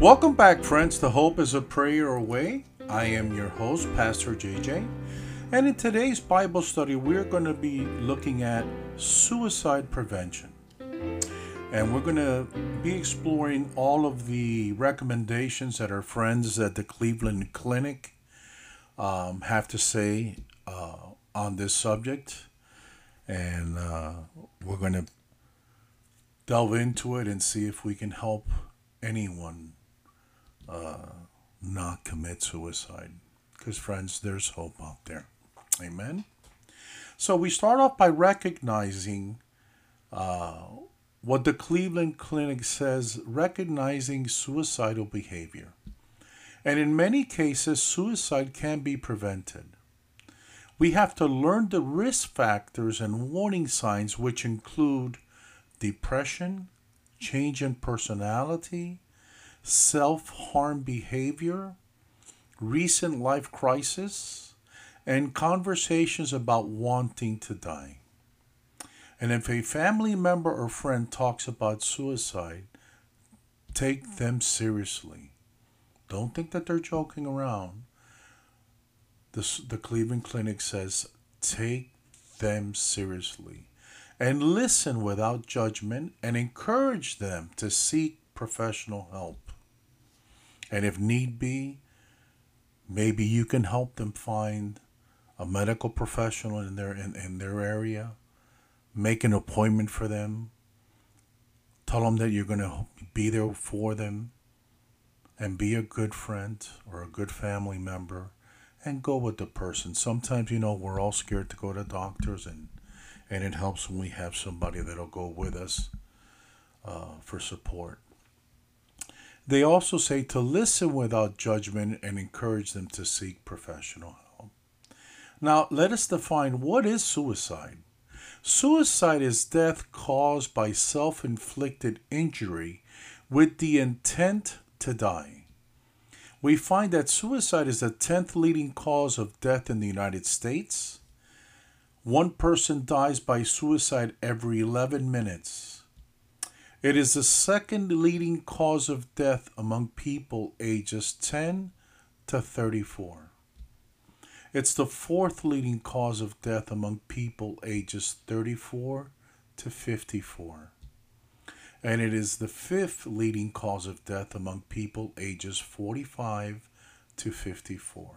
Welcome back, friends, to Hope is a Prayer Away. I am your host, Pastor JJ. And in today's Bible study, we're going to be looking at suicide prevention. And we're going to be exploring all of the recommendations that our friends at the Cleveland Clinic um, have to say uh, on this subject. And uh, we're going to delve into it and see if we can help anyone uh, not commit suicide. Because, friends, there's hope out there. Amen. So, we start off by recognizing uh, what the Cleveland Clinic says recognizing suicidal behavior. And in many cases, suicide can be prevented. We have to learn the risk factors and warning signs, which include depression, change in personality, self harm behavior, recent life crisis, and conversations about wanting to die. And if a family member or friend talks about suicide, take them seriously. Don't think that they're joking around. The, the Cleveland Clinic says take them seriously and listen without judgment and encourage them to seek professional help. And if need be, maybe you can help them find a medical professional in their in, in their area. Make an appointment for them. Tell them that you're going to be there for them and be a good friend or a good family member and go with the person. Sometimes, you know, we're all scared to go to doctors and and it helps when we have somebody that'll go with us uh, for support. They also say to listen without judgment and encourage them to seek professional help. Now, let us define what is suicide. Suicide is death caused by self inflicted injury with the intent to die. We find that suicide is the 10th leading cause of death in the United States. One person dies by suicide every 11 minutes. It is the second leading cause of death among people ages 10 to 34. It's the fourth leading cause of death among people ages 34 to 54. And it is the fifth leading cause of death among people ages 45 to 54.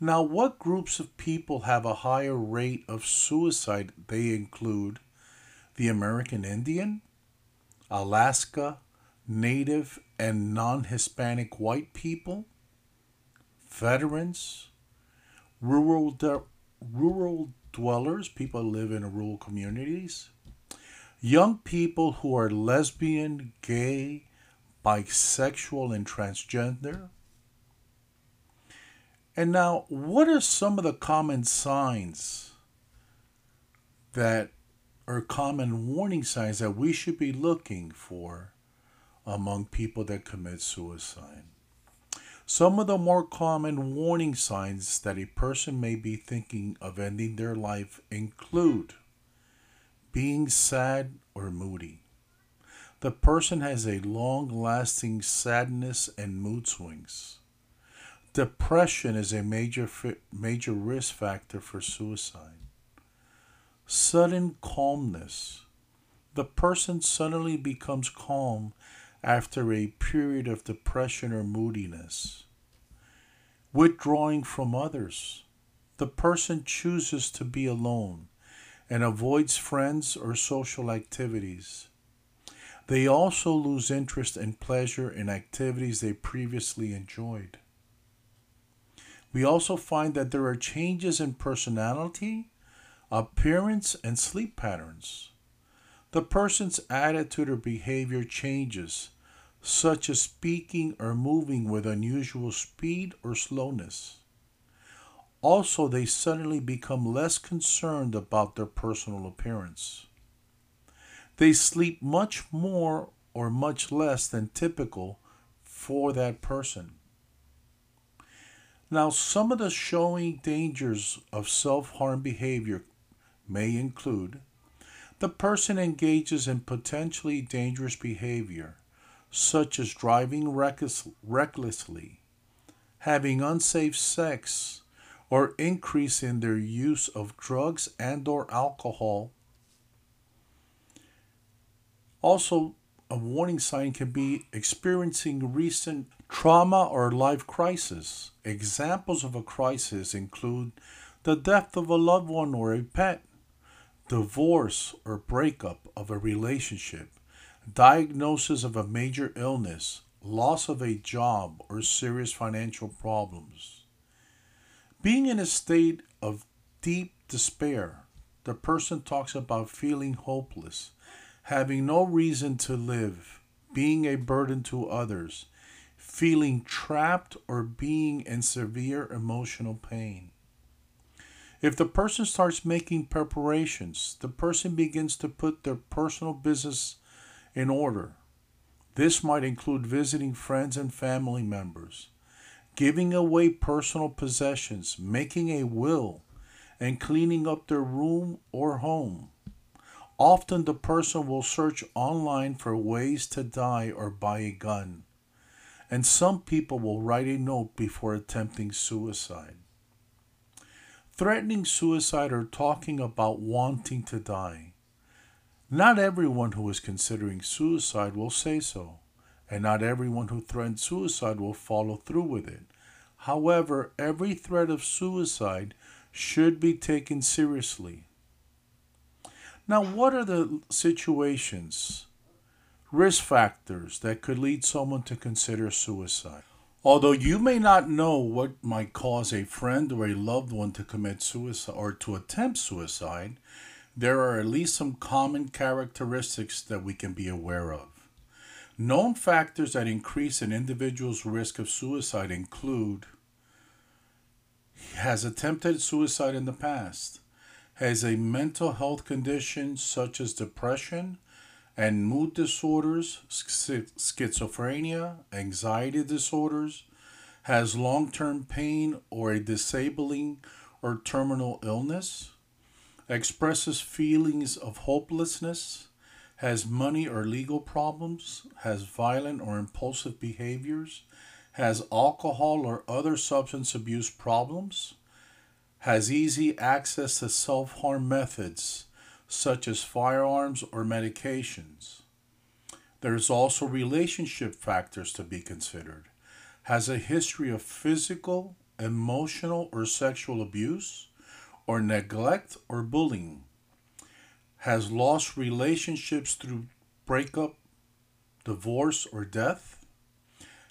Now, what groups of people have a higher rate of suicide? They include the American Indian, Alaska, Native, and non Hispanic white people, veterans, rural, de- rural dwellers, people who live in rural communities, young people who are lesbian, gay, bisexual, and transgender. And now, what are some of the common signs that are common warning signs that we should be looking for among people that commit suicide. Some of the more common warning signs that a person may be thinking of ending their life include being sad or moody. The person has a long lasting sadness and mood swings. Depression is a major, major risk factor for suicide sudden calmness. The person suddenly becomes calm after a period of depression or moodiness. Withdrawing from others. The person chooses to be alone and avoids friends or social activities. They also lose interest and pleasure in activities they previously enjoyed. We also find that there are changes in personality appearance, and sleep patterns. The person's attitude or behavior changes, such as speaking or moving with unusual speed or slowness. Also, they suddenly become less concerned about their personal appearance. They sleep much more or much less than typical for that person. Now, some of the showing dangers of self harm behavior may include the person engages in potentially dangerous behavior, such as driving reckless, recklessly, having unsafe sex, or increase in their use of drugs and or alcohol. Also, a warning sign can be experiencing recent trauma or life crisis. Examples of a crisis include the death of a loved one or a pet, divorce or breakup of a relationship, diagnosis of a major illness, loss of a job, or serious financial problems. Being in a state of deep despair, the person talks about feeling hopeless, having no reason to live, being a burden to others, feeling trapped, or being in severe emotional pain. If the person starts making preparations, the person begins to put their personal business in order. This might include visiting friends and family members, giving away personal possessions, making a will, and cleaning up their room or home. Often the person will search online for ways to die or buy a gun, and some people will write a note before attempting suicide. Threatening suicide or talking about wanting to die. Not everyone who is considering suicide will say so, and not everyone who threatens suicide will follow through with it. However, every threat of suicide should be taken seriously. Now, what are the situations, risk factors that could lead someone to consider suicide? Although you may not know what might cause a friend or a loved one to commit suicide or to attempt suicide, there are at least some common characteristics that we can be aware of. Known factors that increase an individual's risk of suicide include has attempted suicide in the past, has a mental health condition such as depression and mood disorders, schizophrenia, anxiety disorders, has long term pain or a disabling or terminal illness, expresses feelings of hopelessness, has money or legal problems, has violent or impulsive behaviors, has alcohol or other substance abuse problems, has easy access to self harm methods such as firearms or medications. There's also relationship factors to be considered. Has a history of physical, emotional, or sexual abuse, or neglect or bullying. Has lost relationships through breakup, divorce, or death.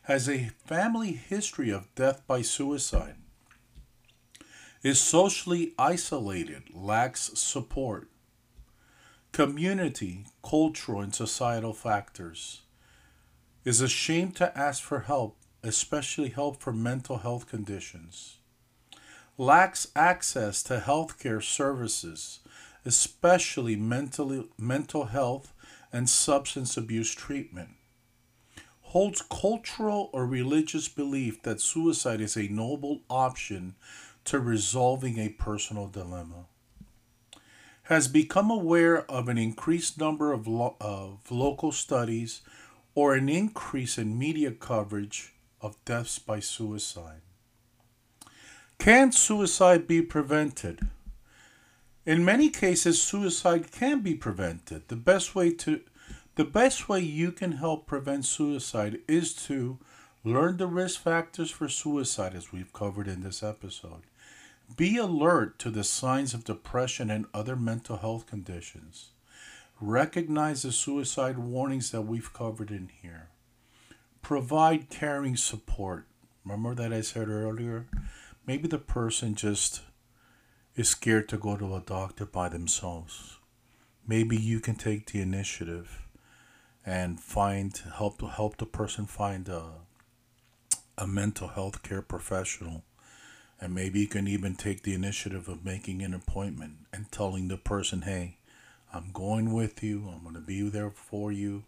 Has a family history of death by suicide. Is socially isolated, lacks support community, cultural, and societal factors. Is ashamed to ask for help, especially help for mental health conditions. Lacks access to healthcare services, especially mentally, mental health and substance abuse treatment. Holds cultural or religious belief that suicide is a noble option to resolving a personal dilemma has become aware of an increased number of, lo- of local studies or an increase in media coverage of deaths by suicide. Can suicide be prevented? In many cases, suicide can be prevented. The best way to the best way you can help prevent suicide is to learn the risk factors for suicide as we've covered in this episode. Be alert to the signs of depression and other mental health conditions. Recognize the suicide warnings that we've covered in here. Provide caring support. Remember that I said earlier? Maybe the person just is scared to go to a doctor by themselves. Maybe you can take the initiative and find help help the person find a a mental health care professional and maybe you can even take the initiative of making an appointment and telling the person, hey, I'm going with you, I'm going to be there for you,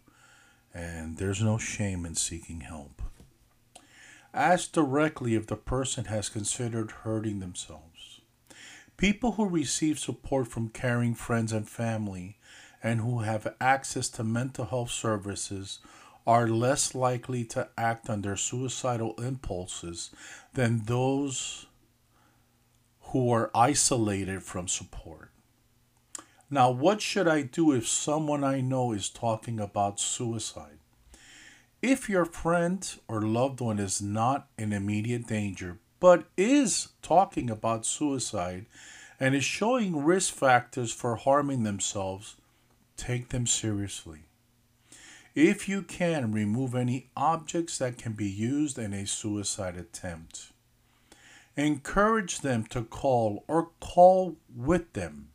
and there's no shame in seeking help. Ask directly if the person has considered hurting themselves. People who receive support from caring friends and family and who have access to mental health services are less likely to act on their suicidal impulses than those who are isolated from support. Now, what should I do if someone I know is talking about suicide? If your friend or loved one is not in immediate danger, but is talking about suicide and is showing risk factors for harming themselves, take them seriously. If you can, remove any objects that can be used in a suicide attempt. Encourage them to call or call with them.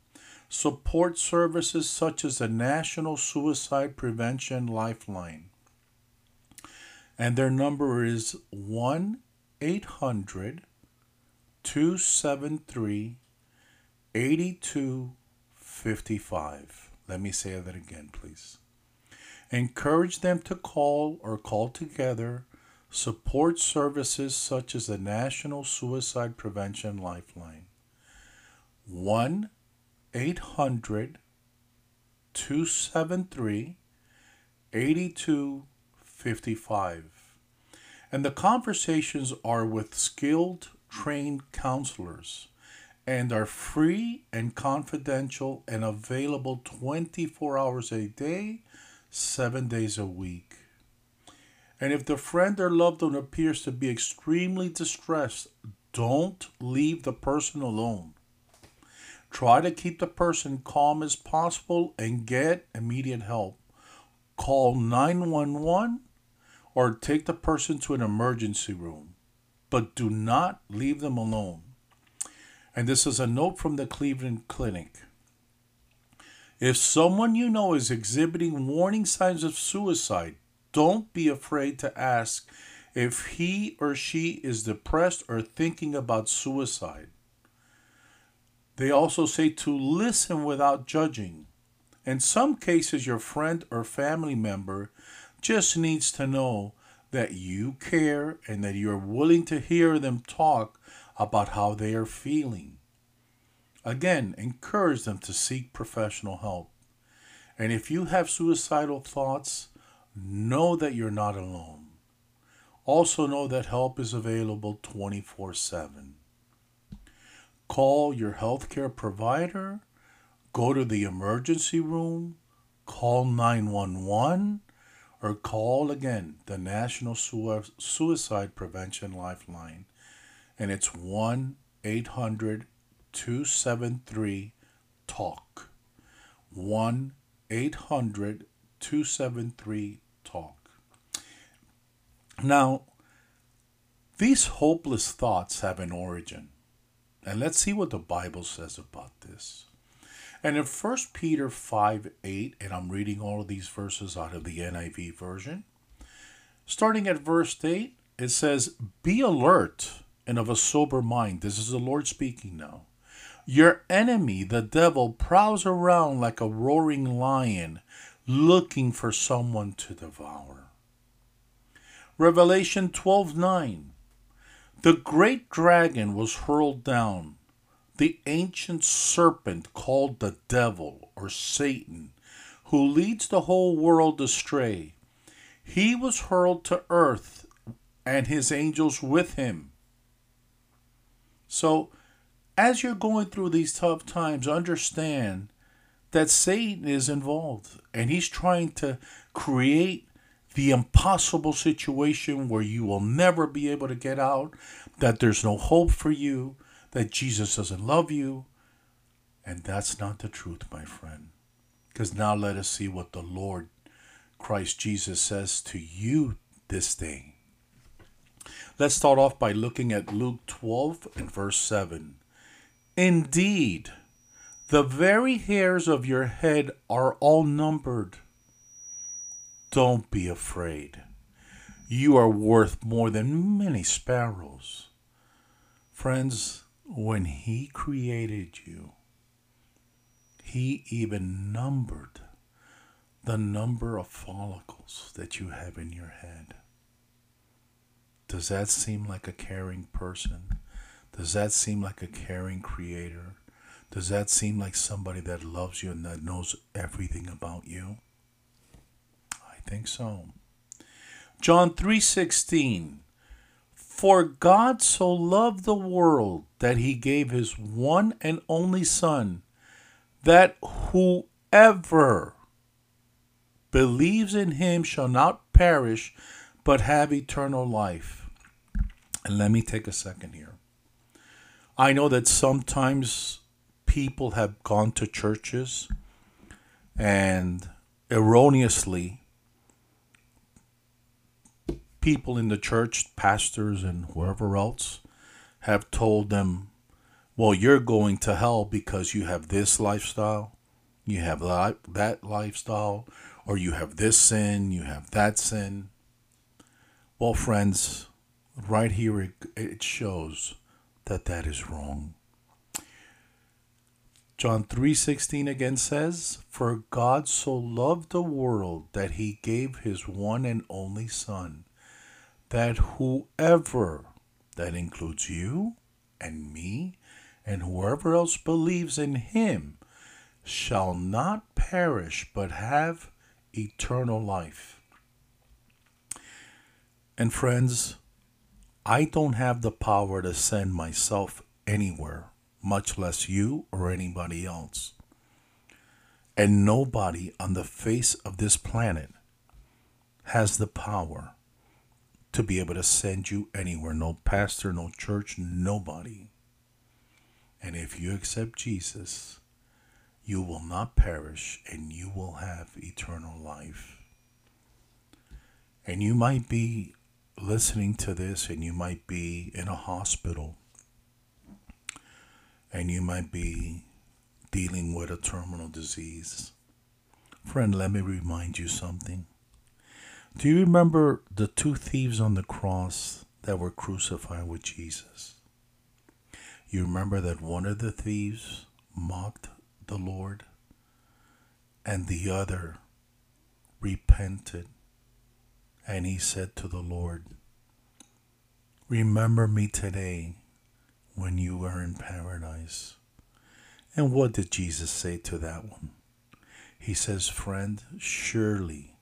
Support services such as the National Suicide Prevention Lifeline. And their number is 1 800 273 8255. Let me say that again, please. Encourage them to call or call together support services such as the National Suicide Prevention Lifeline. 1 800 273 8255. And the conversations are with skilled, trained counselors and are free and confidential and available 24 hours a day seven days a week. And if the friend or loved one appears to be extremely distressed, don't leave the person alone. Try to keep the person calm as possible and get immediate help. Call 911 or take the person to an emergency room, but do not leave them alone. And this is a note from the Cleveland Clinic. If someone you know is exhibiting warning signs of suicide, don't be afraid to ask if he or she is depressed or thinking about suicide. They also say to listen without judging. In some cases, your friend or family member just needs to know that you care and that you're willing to hear them talk about how they are feeling. Again, encourage them to seek professional help. And if you have suicidal thoughts, know that you're not alone. Also, know that help is available 24 7. Call your healthcare provider, go to the emergency room, call 911, or call again the National Suicide Prevention Lifeline. And it's 1 800 273 TALK. 1 800 273 TALK. Now, these hopeless thoughts have an origin. And let's see what the Bible says about this. And in 1 Peter 5 8, and I'm reading all of these verses out of the NIV version, starting at verse 8, it says, Be alert and of a sober mind. This is the Lord speaking now. Your enemy, the devil, prowls around like a roaring lion looking for someone to devour. Revelation 12:9 The great dragon was hurled down, the ancient serpent called the devil or Satan, who leads the whole world astray. He was hurled to earth and his angels with him. So as you're going through these tough times, understand that Satan is involved and he's trying to create the impossible situation where you will never be able to get out, that there's no hope for you, that Jesus doesn't love you. And that's not the truth, my friend. Because now let us see what the Lord Christ Jesus says to you this day. Let's start off by looking at Luke 12 and verse 7. Indeed, the very hairs of your head are all numbered. Don't be afraid. You are worth more than many sparrows. Friends, when He created you, He even numbered the number of follicles that you have in your head. Does that seem like a caring person? Does that seem like a caring creator? Does that seem like somebody that loves you and that knows everything about you? I think so. John 3:16 For God so loved the world that he gave his one and only son that whoever believes in him shall not perish but have eternal life. And let me take a second here. I know that sometimes people have gone to churches and erroneously people in the church, pastors and whoever else, have told them, well, you're going to hell because you have this lifestyle, you have that lifestyle, or you have this sin, you have that sin. Well, friends, right here it, it shows that that is wrong. John 3:16 again says, "For God so loved the world that he gave his one and only son, that whoever that includes you and me and whoever else believes in him shall not perish but have eternal life." And friends, I don't have the power to send myself anywhere, much less you or anybody else. And nobody on the face of this planet has the power to be able to send you anywhere. No pastor, no church, nobody. And if you accept Jesus, you will not perish and you will have eternal life. And you might be listening to this and you might be in a hospital and you might be dealing with a terminal disease. Friend, let me remind you something. Do you remember the two thieves on the cross that were crucified with Jesus? You remember that one of the thieves mocked the Lord and the other repented and he said to the Lord, Remember me today when you are in paradise. And what did Jesus say to that one? He says, Friend, surely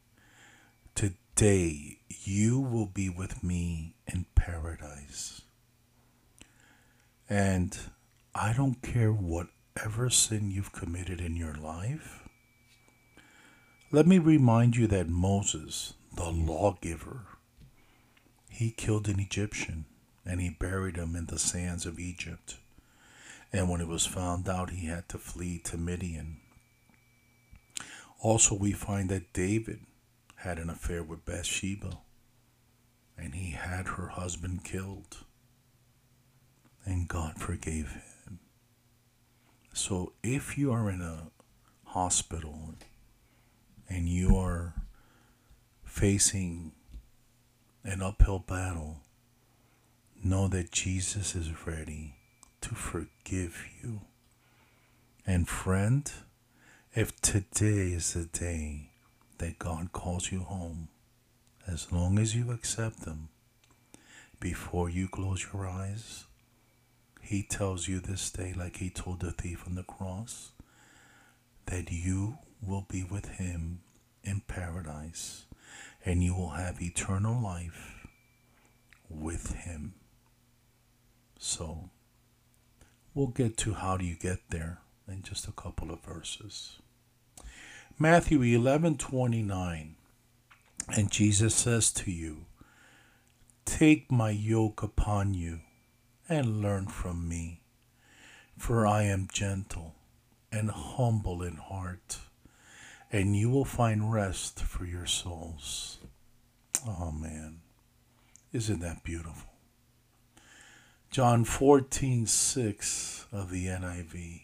today you will be with me in paradise. And I don't care whatever sin you've committed in your life. Let me remind you that Moses, the lawgiver. He killed an Egyptian and he buried him in the sands of Egypt. And when it was found out, he had to flee to Midian. Also, we find that David had an affair with Bathsheba and he had her husband killed. And God forgave him. So, if you are in a hospital and you are facing an uphill battle, know that Jesus is ready to forgive you. And friend, if today is the day that God calls you home, as long as you accept Him, before you close your eyes, He tells you this day, like He told the thief on the cross, that you will be with Him in paradise and you will have eternal life with him. So, we'll get to how do you get there in just a couple of verses. Matthew 11:29 And Jesus says to you, Take my yoke upon you and learn from me, for I am gentle and humble in heart and you will find rest for your souls. Oh man, isn't that beautiful? John 14, 6 of the NIV.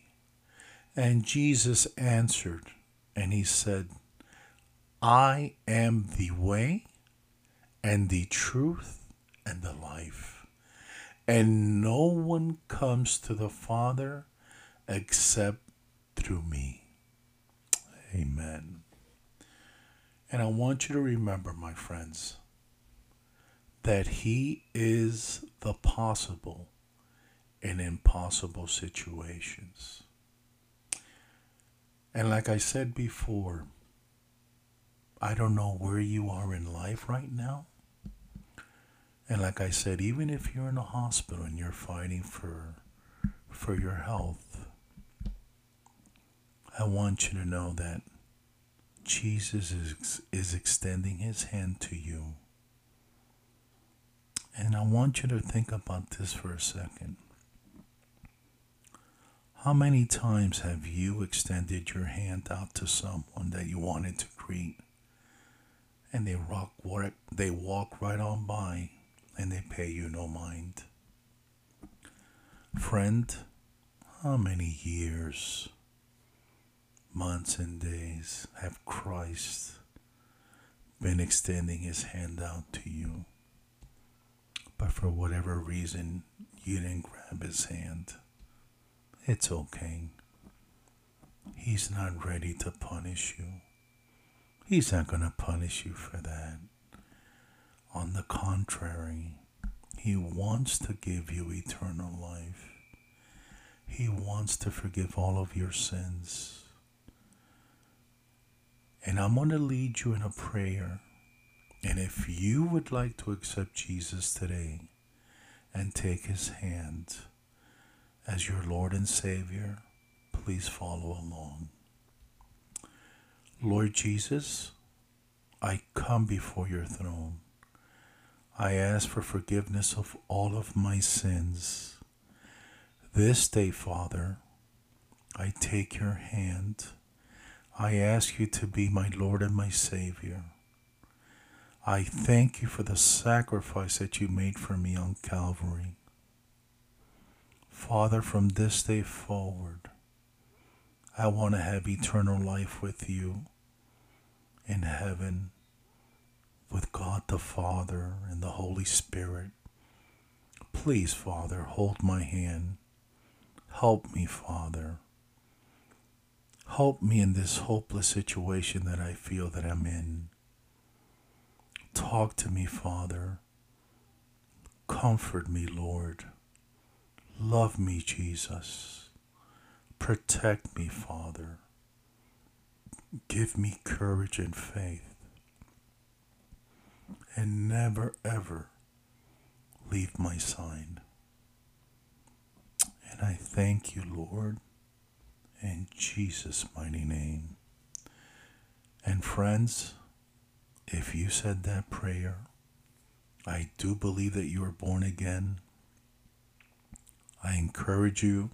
And Jesus answered, and he said, I am the way and the truth and the life. And no one comes to the Father except through me. Amen. And I want you to remember, my friends, that He is the possible in impossible situations. And like I said before, I don't know where you are in life right now, And like I said, even if you're in a hospital and you're fighting for for your health, I want you to know that Jesus is, is extending his hand to you. And I want you to think about this for a second. How many times have you extended your hand out to someone that you wanted to greet and they rock they walk right on by and they pay you no mind? Friend, how many years, months and days have Christ been extending his hand out to you? But for whatever reason, you didn't grab his hand. It's okay. He's not ready to punish you. He's not going to punish you for that. On the contrary, He wants to give you eternal life. He wants to forgive all of your sins. And I'm going to lead you in a prayer. And if you would like to accept Jesus today and take His hand, as your Lord and Savior, please follow along. Lord Jesus, I come before your throne. I ask for forgiveness of all of my sins. This day, Father, I take your hand. I ask you to be my Lord and my Savior. I thank you for the sacrifice that you made for me on Calvary. Father, from this day forward, I want to have eternal life with you in heaven, with God the Father and the Holy Spirit. Please, Father, hold my hand. Help me, Father. Help me in this hopeless situation that I feel that I'm in. Talk to me, Father. Comfort me, Lord. Love me, Jesus. Protect me, Father. Give me courage and faith. And never, ever leave my side. And I thank you, Lord, in Jesus' mighty name. And friends, if you said that prayer, I do believe that you are born again I encourage you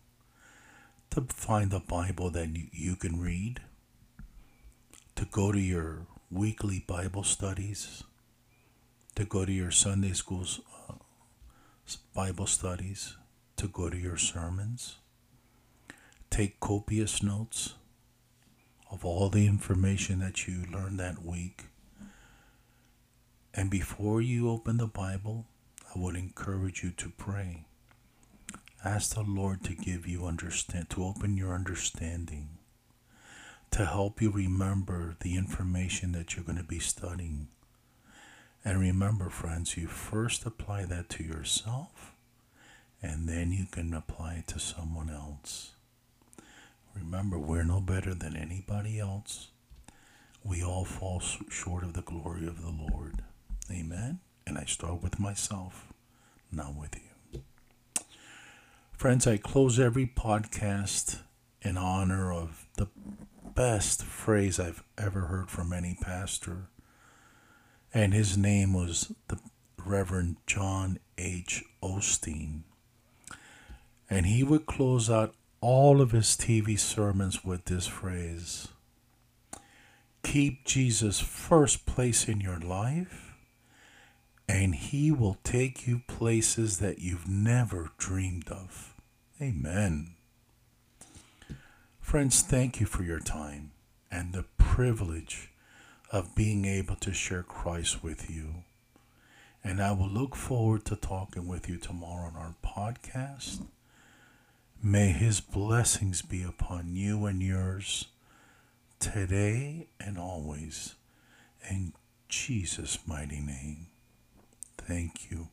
to find a Bible that you can read, to go to your weekly Bible studies, to go to your Sunday school's uh, Bible studies, to go to your sermons. Take copious notes of all the information that you learned that week. And before you open the Bible, I would encourage you to pray. Ask the Lord to give you understand, to open your understanding, to help you remember the information that you're going to be studying. And remember, friends, you first apply that to yourself, and then you can apply it to someone else. Remember, we're no better than anybody else. We all fall short of the glory of the Lord. Amen. And I start with myself, not with you. Friends, I close every podcast in honor of the best phrase I've ever heard from any pastor. And his name was the Reverend John H. Osteen. And he would close out all of his TV sermons with this phrase Keep Jesus first place in your life and He will take you places that you've never dreamed of. Amen. Friends, thank you for your time and the privilege of being able to share Christ with you. And I will look forward to talking with you tomorrow on our podcast. May His blessings be upon you and yours today and always. In Jesus' mighty name. Thank you.